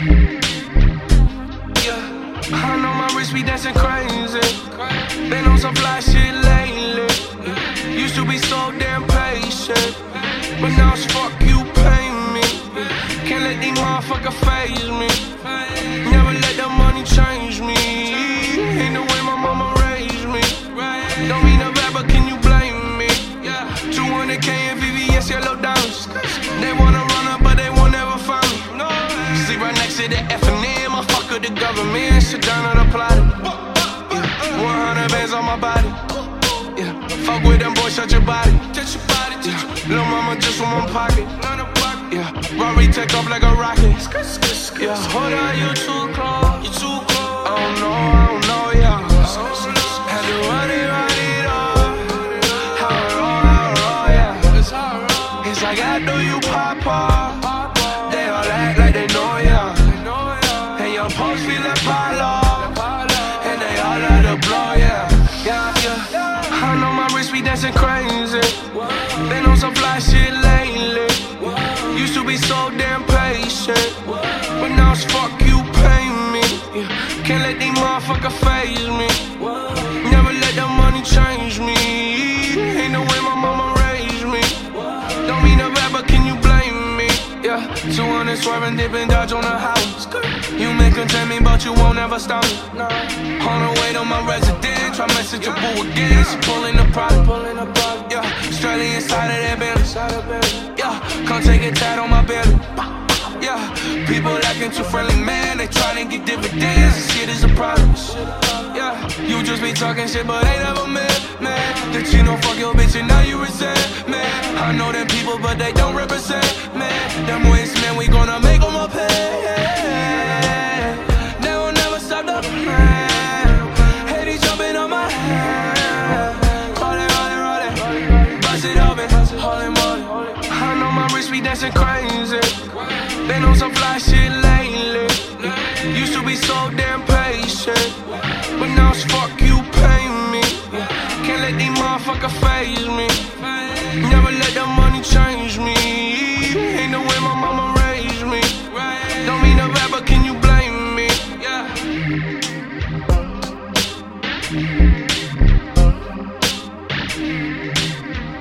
Yeah, I know my wrist be dancing crazy. Been on some fly shit lately. Used to be so damn patient, but now it's fuck you, pay me. Can't let these motherfuckers faze me. Never let the money change me. Ain't the way my mama raised me. Don't mean a bad, but can you blame me? 200k and VVS yellow diamonds. They wanna Sleep right next to the F and M. I fuck with the government. On the. Yeah. 100 bands on my body. Yeah. Fuck with them boys, shut your body. Touch your body, touch yeah. Little mama just from one pocket. Yeah. Rory take off like a rocket. Yeah. Hold on, you too close. You too close. I don't know, I don't know, yeah. Had to run it, run it off. How I roll, how I roll, yeah. It's like I know you pop off. They all act like they dancing crazy. Been on some fly shit lately. Used to be so damn patient. But now it's fuck you, pay me. Can't let these motherfuckers faze me. Never let the money change me. Ain't the way my mama raised me. Don't mean a bad, but can you blame me? Yeah, 200 swerving, dipping, dodge on the house. You may contain me, but you won't ever stop me. On the way to my residence, try message your boo again. She pulling inside of that belly. Yeah, come take a tat on my belly. Yeah, people acting too friendly, man. They try to get dividends. This shit is a problem. Yeah, you just be talking shit, but ain't never met, man. That you know fuck your bitch and now you resent, man. I know them people, but they don't represent, man. Them waste, man, we gonna make them up pay. Will never stop the plan. dancing crazy. Been on some fly shit lately. Used to be so damn patient, but now it's fuck you pay me. Can't let these motherfuckers faze me. Never let the money change me. Ain't the way my mama raised me. Don't mean a rapper, can you blame me? Yeah.